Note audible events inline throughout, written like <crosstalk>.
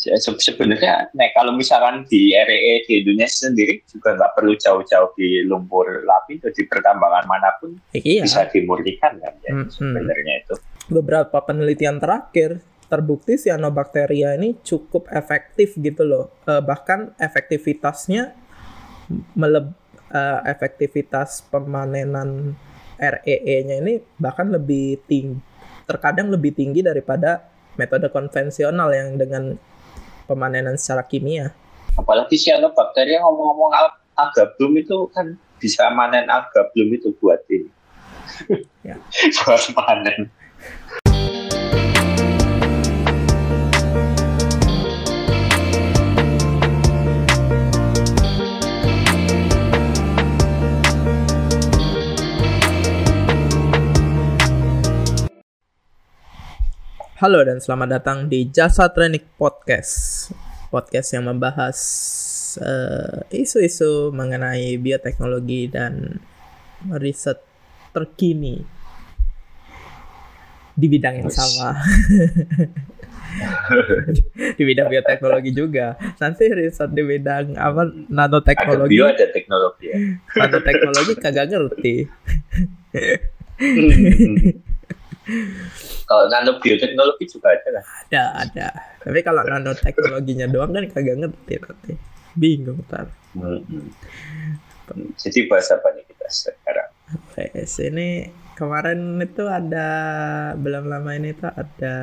Se- Sebenarnya, nah, kalau misalkan di REE di Indonesia sendiri juga nggak perlu jauh-jauh di lumpur lapindo di pertambangan mana pun Iya. bisa dimurnikan kan ya Mm-mm. sebenarnya itu. beberapa penelitian terakhir terbukti cyanobacteria ini cukup efektif gitu loh. Eh, bahkan efektivitasnya meleb eh, efektivitas pemanenan REE-nya ini bahkan lebih tinggi terkadang lebih tinggi daripada metode konvensional yang dengan pemanenan secara kimia. Apalagi cyanobacteria ngomong-ngomong agablum itu kan bisa manen agablum itu buat ini. Ya. <laughs> buat panen. Halo dan selamat datang di Jasa Training Podcast. Podcast yang membahas eh, isu-isu mengenai bioteknologi dan riset terkini di bidang yang sama. <laughs> di bidang bioteknologi juga. Nanti riset di bidang apa Ada nanoteknologi. bio ada teknologi ya. Nanoteknologi kagak ngerti. Kalau nano bioteknologi juga ada kan. Ada, ada. Tapi kalau nanoteknologinya doang kan kagak ngerti nanti. Bingung ntar. Hmm. Jadi bahasa apa nih kita sekarang? Wes, ini kemarin itu ada belum lama ini tuh ada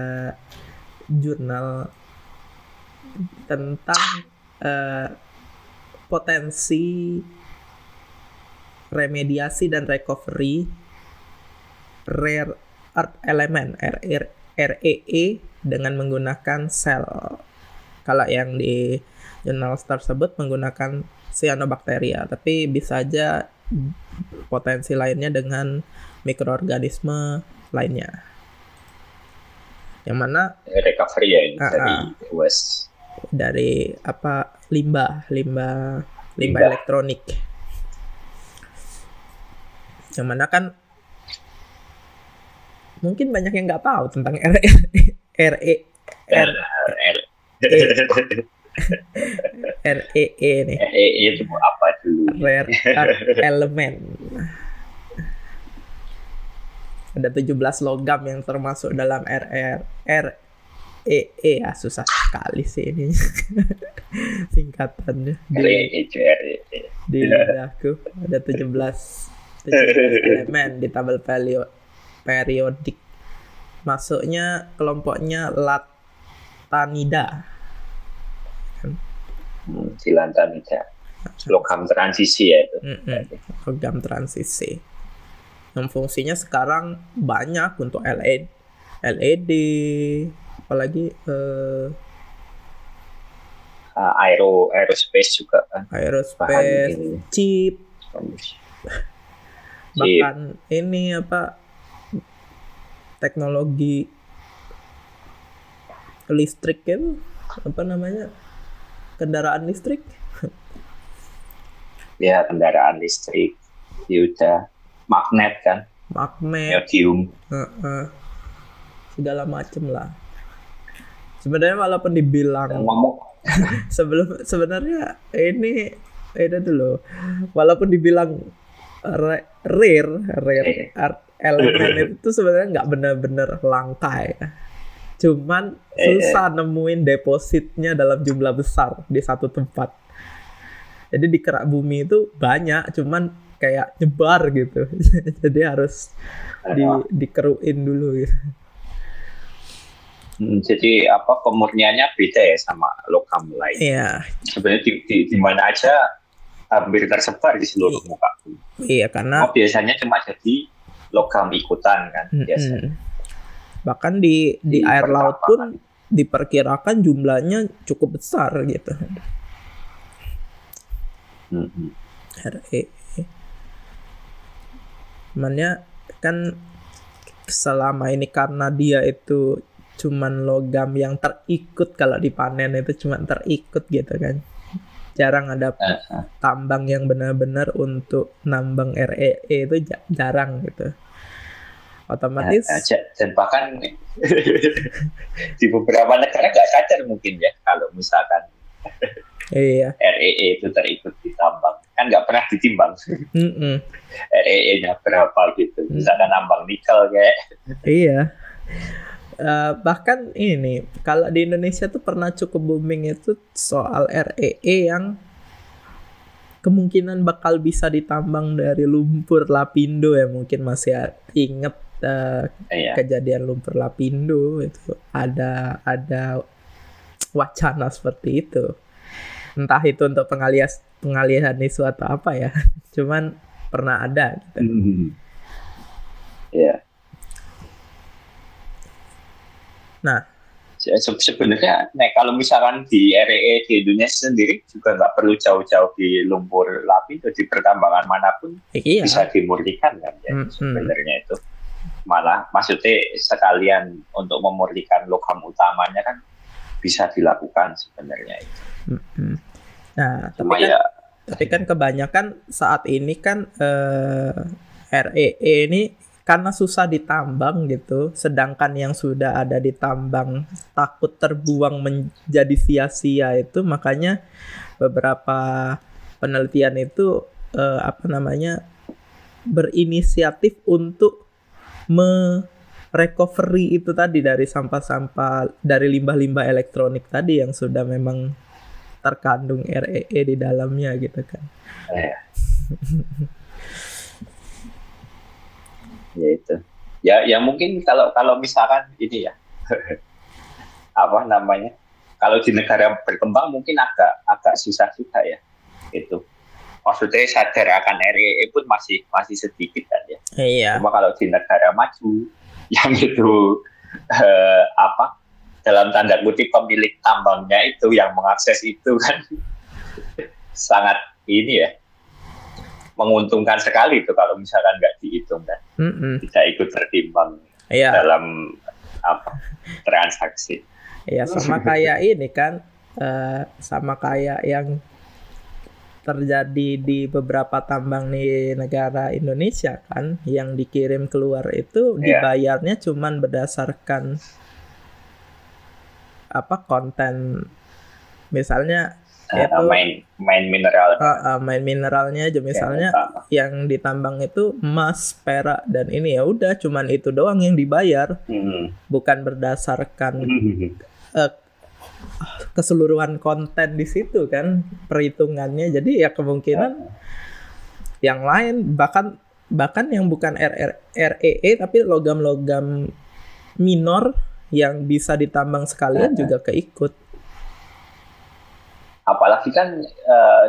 jurnal tentang eh, potensi remediasi dan recovery rare earth element RR REE dengan menggunakan sel. Kalau yang di jurnal tersebut menggunakan cyanobacteria, tapi bisa aja potensi lainnya dengan mikroorganisme lainnya. Yang mana Recovery ya ini Ah, dari ah. West. dari apa limbah, limbah, limbah Limbah. elektronik. Yang mana kan mungkin banyak yang nggak tahu tentang RE RE R, R- R, REE nih. REE itu apa dulu? rare earth element. Ada 17 logam yang termasuk dalam RR R E E ah, susah sekali sih ini <laughs> singkatannya di, REE REE. di lidahku ada 17 17 elemen di tabel valio- periodik masuknya kelompoknya Latanida Hmm, Silantan itu logam transisi ya itu. Mm-mm. logam transisi yang fungsinya sekarang banyak untuk LED LED apalagi eh, Ah, aero aerospace juga kan. aerospace Chip. bahkan ini apa teknologi listrik itu apa namanya kendaraan listrik? <laughs> Ya kendaraan listrik ya udah. Magnet kan? Magnet. Medium. Heeh. segala macem lah. Sebenarnya walaupun dibilang ngomong <laughs> sebelum sebenarnya ini itu dulu walaupun dibilang ra- rare rare art elemen <laughs> itu sebenarnya nggak benar-benar langka ya. Cuman susah nemuin depositnya dalam jumlah besar di satu tempat. Jadi di kerak bumi itu banyak cuman kayak nyebar gitu. <laughs> Jadi harus di dikeruin dulu gitu. Hmm, jadi apa pemurniannya beda ya sama logam lain? Iya. Sebenarnya di, di, di mana aja hampir tersebar di seluruh muka bumi. iya karena oh, biasanya cuma jadi logam ikutan kan biasa Mm-mm. Bahkan di di Di air laut pun diperkirakan jumlahnya cukup besar gitu. Hmm, RE. Cumannya kan selama ini karena dia itu cuman logam yang terikut kalau dipanen itu cuman terikut gitu kan. Jarang ada Eh, eh. tambang yang benar-benar untuk nambang REE itu ja- jarang gitu. Otomatis aja dan bahkan <laughs> di beberapa negara nggak sadar mungkin ya kalau misalkan Iya. REE itu terikut ditambang kan nggak pernah ditimbang Mm-mm. <laughs> REE-nya berapa gitu misalkan nambang nikel kayak Iya. Eh, bahkan ini kalau di Indonesia tuh pernah cukup booming itu soal REE yang kemungkinan bakal bisa ditambang dari lumpur lapindo ya mungkin masih inget iya. kejadian lumpur lapindo itu. Ada ada wacana seperti itu. Entah itu untuk pengalihan pengalihan isu atau apa ya. <laughs> Cuman pernah ada gitu. Hmm. Iya. Nah. Se- se- sebenarnya nah, kalau misalkan di REE di Indonesia sendiri juga nggak perlu jauh-jauh di lumpur lapindo di pertambangan mana pun iya bisa dimurnikan kan ya Mm-mm. sebenarnya itu malah maksudnya sekalian untuk memurnikan logam utamanya kan bisa dilakukan sebenarnya itu. Mm-mm. nah tapi Cuma kan ya Tapi kan kebanyakan saat ini kan eh, REE ini karena susah ditambang gitu, sedangkan yang sudah ada ditambang takut terbuang menjadi sia-sia itu, makanya beberapa penelitian itu eh, apa namanya berinisiatif untuk merecovery itu tadi dari sampah-sampah dari limbah-limbah elektronik tadi yang sudah memang terkandung REE di dalamnya gitu kan. ya, <laughs> ya itu. Ya ya mungkin kalau kalau misalkan ini ya. <laughs> Apa namanya? Kalau di negara berkembang mungkin agak agak susah juga ya. Itu. Maksudnya sadar akan REE pun masih masih sedikit kan ya. Iya. Cuma kalau di negara maju <laughs> yang itu eh, apa? Dalam tanda kutip pemilik tambangnya itu yang mengakses itu kan. <laughs> Sangat ini ya menguntungkan sekali itu kalau misalkan nggak dihitung kan Mm-mm. tidak ikut tertimbang Iya. dalam apa transaksi. Iya sama <laughs> kayak ini kan eh, sama kayak yang terjadi di beberapa tambang di negara Indonesia kan yang dikirim keluar itu Iya. dibayarnya cuman berdasarkan apa konten misalnya Eh, Itu- main main mineral. Eh, eh, main mineralnya aja. Misalnya apa. yang ditambang itu emas, perak dan ini. Ya udah cuman itu doang yang dibayar. Hmm. bukan berdasarkan <laughs> eh, keseluruhan konten di situ kan perhitungannya. Jadi ya kemungkinan yang lain bahkan bahkan yang bukan RR, REE tapi logam-logam minor yang bisa ditambang sekalian juga keikut apalagi kan eh,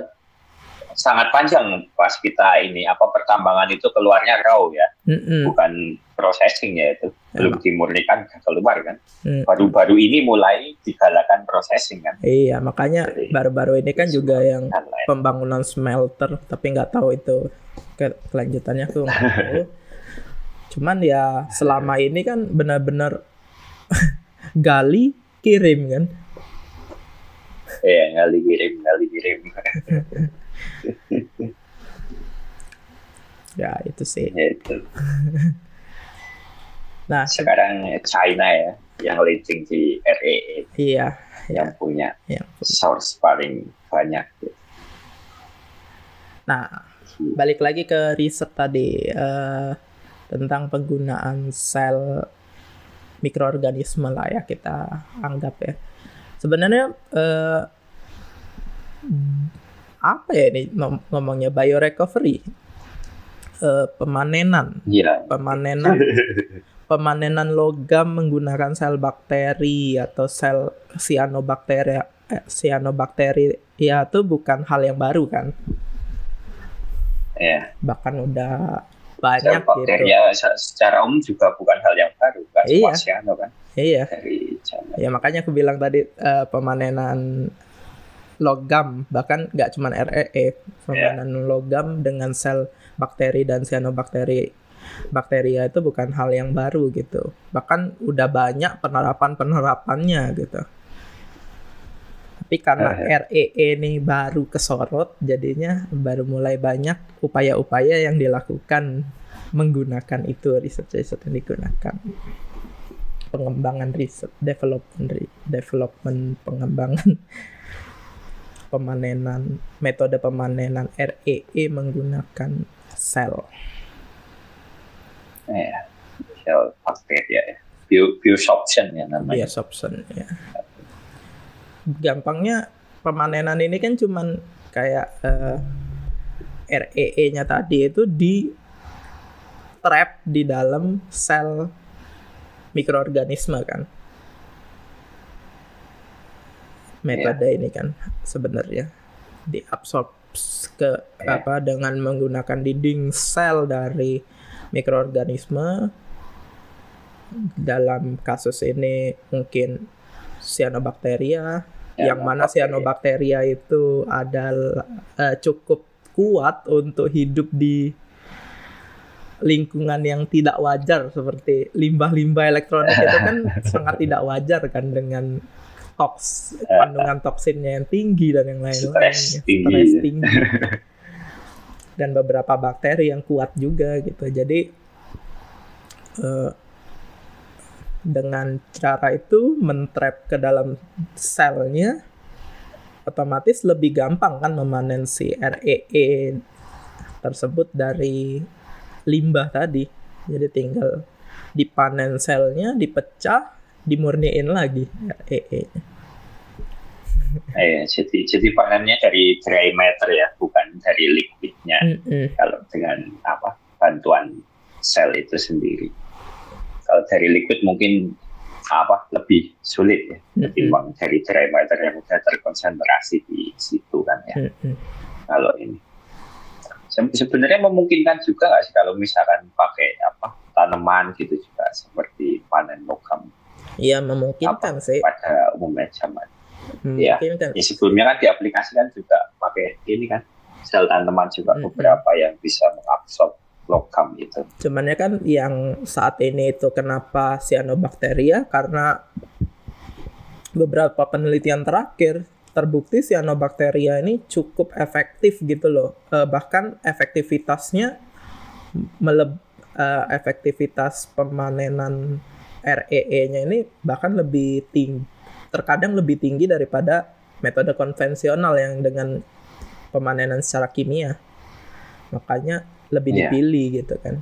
sangat panjang pas kita ini apa pertambangan itu keluarnya raw ya. Mm-mm. bukan processing ya itu. Belum dimurnikan keluar kan. Mm. baru-baru ini mulai digalakan processing kan. Iya makanya Jadi, baru-baru ini kan juga yang lain. pembangunan smelter tapi nggak tahu itu ke kelanjutannya tuh <laughs> cuman ya selama ini kan benar-benar <laughs> gali kirim kan Iya, ngali kirim ngali kirim. <laughs> Ya itu sih. Ya, itu. <laughs> Nah se- sekarang China ya yang leading di REE iya yang punya ya. source paling banyak. Nah balik lagi ke riset tadi eh, tentang penggunaan sel mikroorganisme lah ya kita anggap ya sebenarnya eh, apa ya ini ngom- ngomongnya? Biorecovery. Eh, pemanenan. Iya. pemanenan. <laughs> Pemanenan logam menggunakan sel bakteri atau sel cyanobacteria eh, cyanobacteria itu bukan hal yang baru kan? Ya, bahkan udah banyak gitu. bakteria se- secara umum juga bukan hal yang baru, cuma Iya. kan? Iya. Dari China. ya makanya aku bilang tadi eh, pemanenan logam bahkan nggak cuman REE pemanenan logam dengan sel bakteri dan cyanobacteria bakteria itu bukan hal yang baru gitu. Bahkan udah banyak penerapan penerapannya gitu tapi karena REE ini baru kesorot jadinya baru mulai banyak upaya-upaya yang dilakukan menggunakan itu riset-riset yang digunakan pengembangan riset development development pengembangan <laughs> pemanenan metode pemanenan REE e menggunakan sel. Ya, sel bakteria ya. Bio, biosorption ya namanya. Biosorption ya. Gampangnya pemanenan ini kan cuman kayak uh, eh, REE-nya tadi itu di trap di dalam sel mikroorganisme kan metode yeah. ini kan sebenarnya diabsorb ke yeah. apa dengan menggunakan dinding sel dari mikroorganisme dalam kasus ini mungkin cyanobacteria yang mana cyanobacteria itu adalah uh, cukup kuat untuk hidup di lingkungan yang tidak wajar seperti limbah-limbah elektronik itu kan <laughs> sangat tidak wajar kan dengan toks kandungan toksinnya yang tinggi dan yang lain-lain. Stres tinggi. tinggi. <laughs> Dan beberapa bakteri yang kuat juga gitu. Jadi uh, dengan cara itu mentrap ke dalam selnya otomatis lebih gampang kan memanen si REE e tersebut dari limbah tadi. Jadi tinggal dipanen selnya, dipecah, dimurniin lagi REE. Eh, jadi jadi panennya dari dry matter ya, bukan dari liquidnya. Mm -hmm. Kalau dengan apa bantuan sel itu sendiri. Kalau dari liquid mungkin apa lebih sulit ya ketimbang mm -hmm. dari dry matter yang sudah terkonsentrasi di situ kan ya. Mm -hmm. Kalau ini sebenarnya memungkinkan juga nggak sih kalau misalkan pakai apa tanaman gitu juga seperti panen logam Iya memungkinkan apa, sih pada umumnya zaman ya, ya sebelumnya kan diaplikasikan juga pakai ini kan sel tanaman juga hmm. beberapa yang bisa mengabsorb logam itu cuman ya kan yang saat ini itu kenapa cyanobacteria karena beberapa penelitian terakhir terbukti cyanobacteria ini cukup efektif gitu loh. Uh, bahkan efektivitasnya meleb uh, efektivitas pemanenan REE-nya ini bahkan lebih tinggi terkadang lebih tinggi daripada metode konvensional yang dengan pemanenan secara kimia. Makanya lebih yeah. dipilih gitu kan.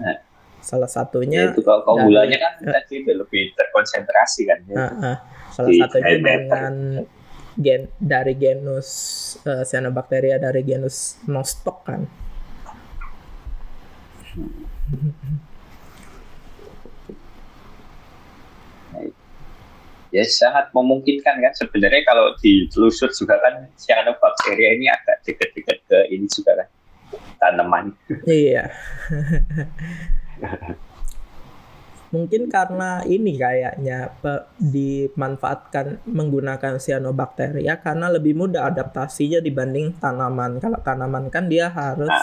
Nah, Salah satunya ya itu kalau keunggulannya kan uh, tadi lebih terkonsentrasi kan. Uh, uh salah satunya dengan gen dari genus uh, cyanobacteria dari genus Nostoc kan. Ya sangat memungkinkan kan sebenarnya kalau ditelusur juga kan cyanobacteria ini agak dekat-dekat ke ini juga kan tanaman. Iya. Mungkin karena ini kayaknya dimanfaatkan menggunakan cyanobacteria karena lebih mudah adaptasinya dibanding tanaman. Kalau tanaman kan dia harus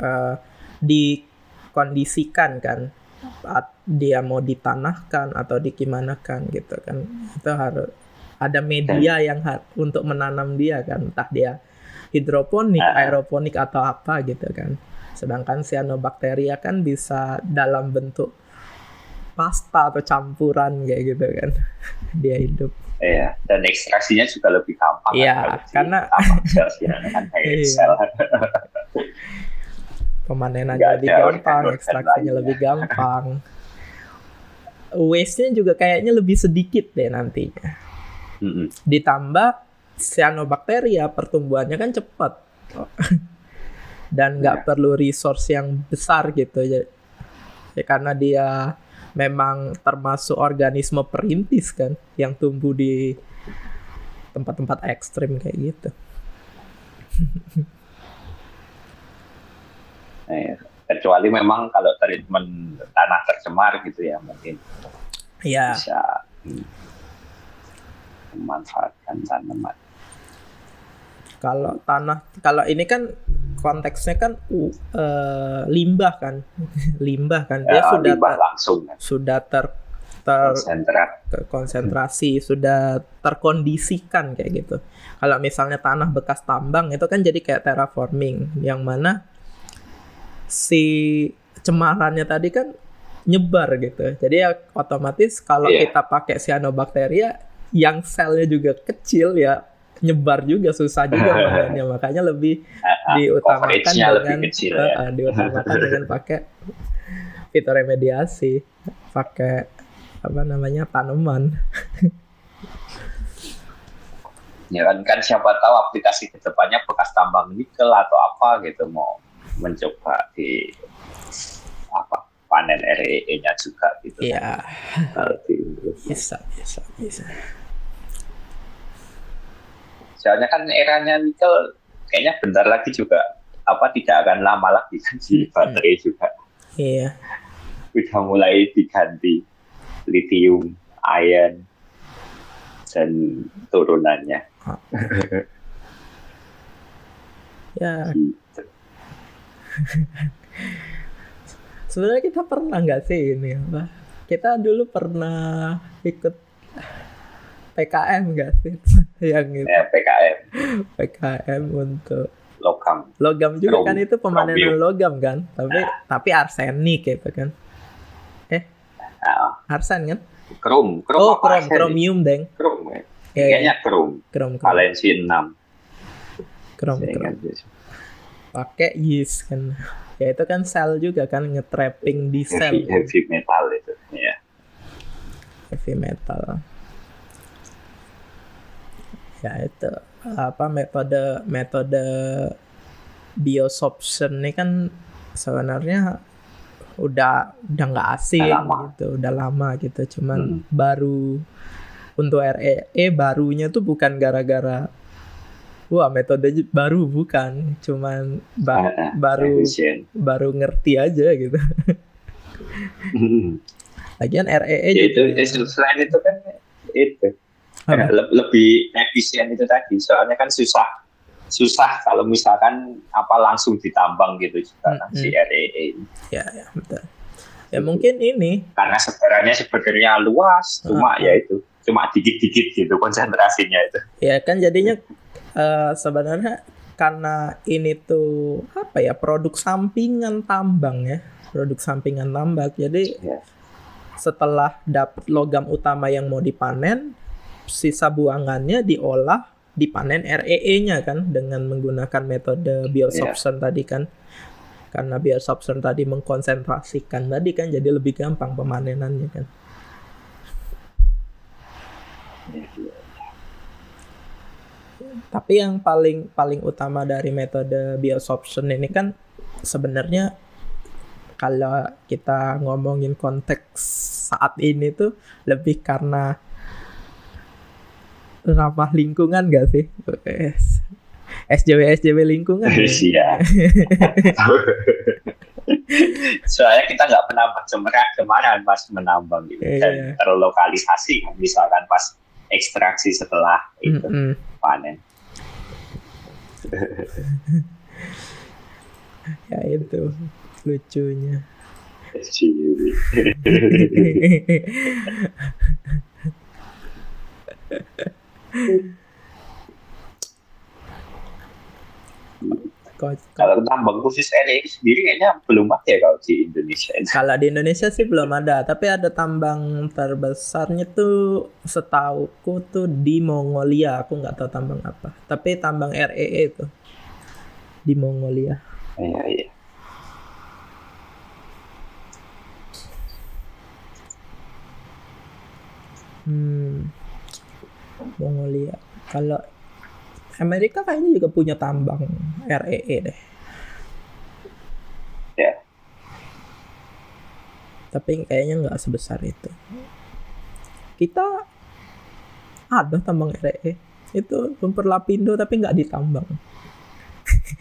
uh, dikondisikan kan dia mau ditanahkan atau dikimanakan gitu kan. Itu harus ada media yang untuk menanam dia kan, entah dia hidroponik, aeroponik atau apa gitu kan. Sedangkan cyanobacteria kan bisa dalam bentuk pasta atau campuran kayak gitu kan <laughs> dia hidup Iya, dan ekstraksinya juga lebih gampang. Iya, kan, karena kan <laughs> iya. Pemanenannya lebih gampang, ekstraksinya lebih gampang. Waste-nya juga kayaknya lebih sedikit deh nantinya. Mm -hmm. Ditambah cyanobacteria pertumbuhannya kan cepat. <laughs> Dan nggak yeah. perlu resource yang besar gitu ya. ya karena dia memang termasuk organisme perintis kan yang tumbuh di tempat-tempat ekstrim kayak gitu. eh, <laughs> kecuali memang kalau treatment tanah tercemar gitu ya mungkin ya. bisa memanfaatkan tanaman. Kalau tanah, kalau ini kan konteksnya kan uh, limbah kan, <laughs> limbah kan dia ya, sudah limbah langsung kan. sudah ter ter konsentrasi hmm. sudah terkondisikan kayak gitu. Kalau misalnya tanah bekas tambang itu kan jadi kayak terraforming yang mana si cemarannya tadi kan nyebar gitu. Jadi ya otomatis kalau Iya. kita pakai cyanobacteria yang selnya juga kecil ya nyebar juga susah juga <laughs> badannya makanya lebih diutamakan dengan lebih kecil ya. diutamakan <laughs> dengan pakai fitoremediasi, pakai apa namanya tanaman. <laughs> Ya kan, kan siapa tahu aplikasi ke depannya bekas tambang nikel atau apa gitu mau mencoba di apa panen REE-nya juga gitu. Iya, Kalau di Inggris. bisa, bisa, bisa. Soalnya kan eranya nikel kayaknya bentar lagi juga apa tidak akan lama lagi kan Hmm. baterai juga Iya, udah mulai diganti lithium, iron dan turunannya. ya Gitu. sebenarnya kita pernah nggak sih ini apa? Kita dulu pernah ikut PKM nggak sih? <laughs> yang itu. Ya, PKM PKM untuk logam. logam juga Krom- kan itu pemanenan logam. kan? Tapi tapi arsenik gitu kan. Nah, arsen kan? Krom, krom oh krom. kromium deng. Krom ya. ya, Kayaknya ya. krom. krom krom. Valensi 6. krom Saya krom. pakai yeast kan. Ya itu kan sel juga kan nge-trapping di sel. Heavy, heavy metal itu. Ya. heavy metal ya itu apa metode metode biosorption ini kan sebenarnya udah udah nggak asing Udah lama. gitu udah lama gitu cuman Hmm. baru untuk REE barunya tuh bukan gara-gara wah metode baru bukan cuman ba- ah, baru efisien. baru ngerti aja gitu lagian REE ya itu juga itu- selain itu kan itu Apa? le- lebih efisien itu tadi soalnya kan susah susah kalau misalkan apa langsung ditambang gitu juga kan si Mm-mm. REE ini. ya ya betul ya mungkin ini karena sebenarnya sebenarnya luas cuma Ah, ya itu cuma dikit-dikit gitu konsentrasinya itu ya kan jadinya eh, sebenarnya karena ini tuh apa ya produk sampingan tambang ya produk sampingan tambang jadi Ya. setelah dapat logam utama yang mau dipanen sisa buangannya diolah dipanen REE-nya kan dengan menggunakan metode biosorption tadi kan. Karena biosorption tadi mengkonsentrasikan tadi kan jadi lebih gampang pemanenannya kan. Tapi yang paling paling utama dari metode biosorption ini kan sebenarnya kalau kita ngomongin konteks saat ini tuh lebih karena ramah lingkungan gak sih? Yes. SJW SJW lingkungan. ya? <laughs> Iya. <laughs> Soalnya kita nggak menambang semerah kemarin pas menambang gitu Iya. dan terlokalisasi kan misalkan pas ekstraksi setelah itu Mm-mm. panen. <laughs> Ya itu lucunya. SJW. Kalau tambang khusus RE sendiri kayaknya belum ada ya kalau di Indonesia. Kalau di Indonesia sih belum ada, tapi ada tambang terbesarnya tuh setauku tuh di Mongolia. Aku nggak tahu tambang apa. Tapi tambang REE itu di Mongolia. Iya iya. Hmm, Mongolia. Kalau Amerika kayaknya juga punya tambang REE deh. Ya. Tapi kayaknya nggak sebesar itu. Kita ada tambang REE. Itu lumpur lapindo tapi nggak ditambang. <laughs>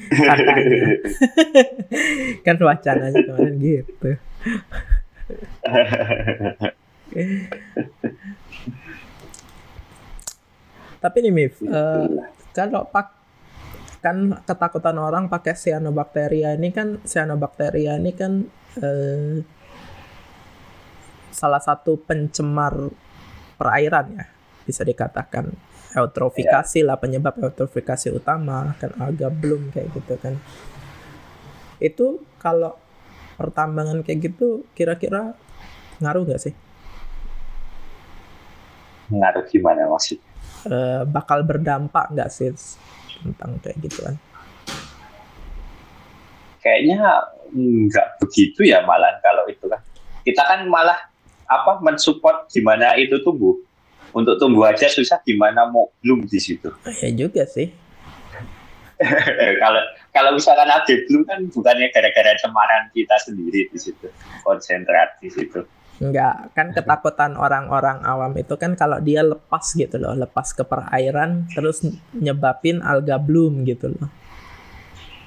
<laughs> Kan wacananya kemarin gitu. <laughs> Tapi nih Mif, eh, kalau pak kan ketakutan orang pakai cyanobacteria ini kan cyanobacteria ini kan eh, salah satu pencemar perairan ya bisa dikatakan eutrofikasi lah penyebab eutrofikasi utama kan alga bloom kayak gitu kan itu kalau pertambangan kayak gitu kira-kira ngaruh nggak sih? Ngaruh gimana maksudnya? Uh, bakal berdampak nggak sih tentang kayak gitu kan? Kayaknya nggak begitu ya malah kalau itu kan. Kita kan malah apa mensupport gimana itu tumbuh. Untuk tumbuh aja susah gimana mau belum di situ. Ya juga sih. <laughs> kalau kalau misalkan ada belum kan bukannya gara-gara cemaran kita sendiri di situ konsentrat di situ Enggak, kan ketakutan orang-orang awam itu kan kalau dia lepas gitu loh, lepas ke perairan terus nyebabin alga bloom gitu loh.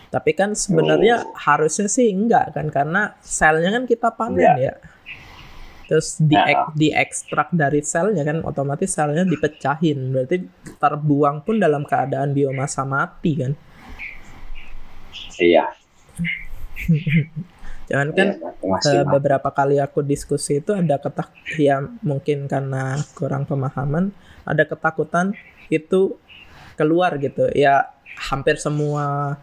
Tapi kan sebenarnya oh. harusnya sih enggak kan karena selnya kan kita panen ya. ya. Terus di nah. diekstrak dari selnya kan otomatis selnya dipecahin. Berarti terbuang pun dalam keadaan biomasa mati kan. Iya. <laughs> Jangan kan ya, uh, beberapa kali aku diskusi itu ada ketak ya mungkin karena kurang pemahaman ada ketakutan itu keluar gitu ya hampir semua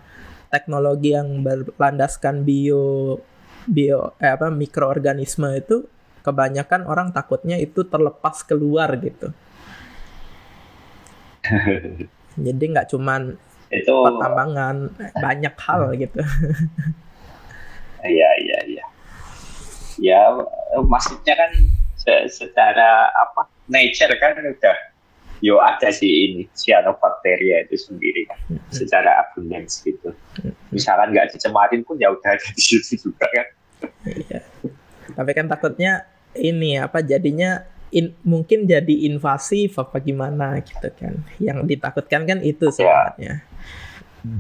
teknologi yang berlandaskan bio bio eh, apa mikroorganisme itu kebanyakan orang takutnya itu terlepas keluar gitu. <laughs> Jadi nggak cuman itu pertambangan banyak hal gitu. <laughs> Iya iya iya. Ya maksudnya kan secara apa nature kan udah yo ada sih ini cyanobacteria itu sendiri kan secara abundance gitu. Misalkan nggak dicemarin pun ya udah ada di situ juga kan. Iya. Tapi kan takutnya ini apa jadinya in, mungkin jadi invasif apa gimana gitu kan. Yang ditakutkan kan itu ya. sebenarnya. Ya.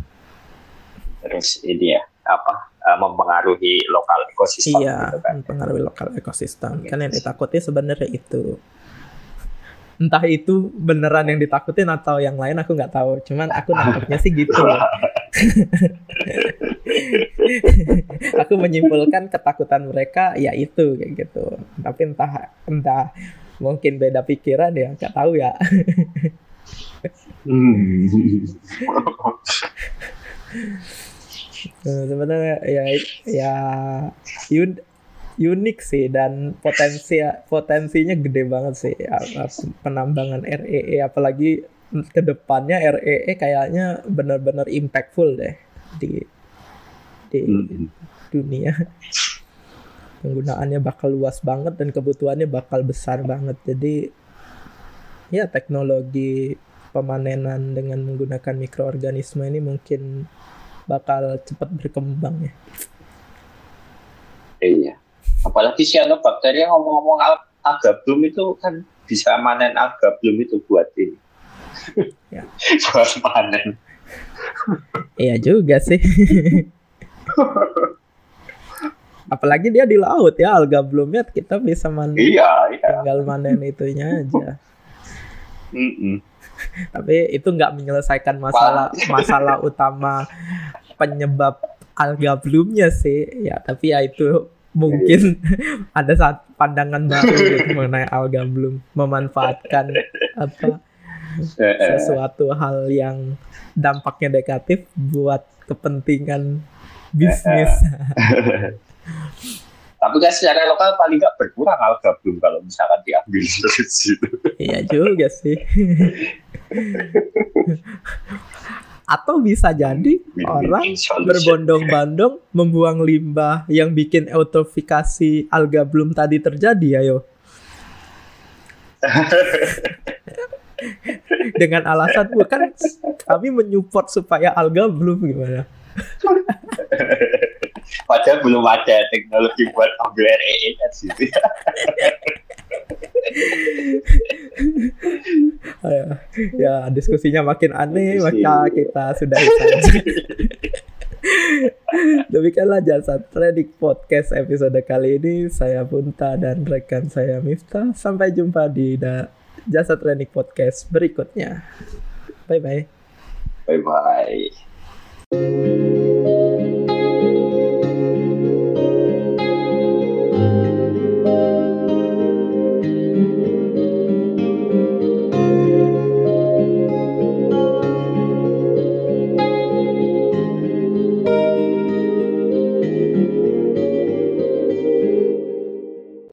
Terus ini ya apa uh, mempengaruhi lokal ekosistem iya gitu kan. mempengaruhi lokal ekosistem yes. kan yang ditakuti sebenarnya itu entah itu beneran yang ditakutin atau yang lain aku nggak tahu cuman aku nangkepnya sih gitu <laughs> aku menyimpulkan ketakutan mereka ya itu kayak gitu tapi entah entah mungkin beda pikiran ya nggak tahu ya hmm. <laughs> <laughs> sebenarnya ya ya un, unik sih dan potensi potensinya gede banget sih penambangan REE e. apalagi ke depannya REE e kayaknya benar-benar impactful deh di di hmm. dunia penggunaannya bakal luas banget dan kebutuhannya bakal besar banget jadi ya teknologi pemanenan dengan menggunakan mikroorganisme ini mungkin bakal cepat berkembang ya. Iya. Apalagi cyanobacteria ngomong-ngomong agabloom itu kan bisa manen agabloom itu buat ini. <laughs> Ya. <laughs> buat panen. iya juga sih. <laughs> Apalagi dia di laut ya alga bloomnya kita bisa manen. Iya, iya. Tinggal manen itunya aja. Mm -mm. <laughs> Tapi itu nggak menyelesaikan masalah <laughs> masalah utama penyebab alga bloomnya sih. Ya, tapi ya itu mungkin <laughs> ada saat pandangan baru gitu mengenai alga bloom memanfaatkan apa sesuatu hal yang dampaknya negatif buat kepentingan bisnis. Tapi kan secara lokal paling nggak berkurang alga bloom kalau misalkan diambil <laughs> dari situ. Iya juga sih. Atau bisa jadi <laughs> orang berbondong-bondong membuang limbah yang bikin eutrofikasi alga bloom tadi terjadi, ayo. <laughs> Dengan alasan bukan kami menyupport supaya alga bloom gimana? Padahal belum ada teknologi buat ambil REE kan sih. <laughs> ya, ya diskusinya makin aneh maka kita sudah saja. <laughs> Demikianlah jasa Trading Podcast episode kali ini. Saya Punta dan rekan saya Miftah. Sampai jumpa di Jasa Trading Podcast berikutnya. Bye bye. Bye bye.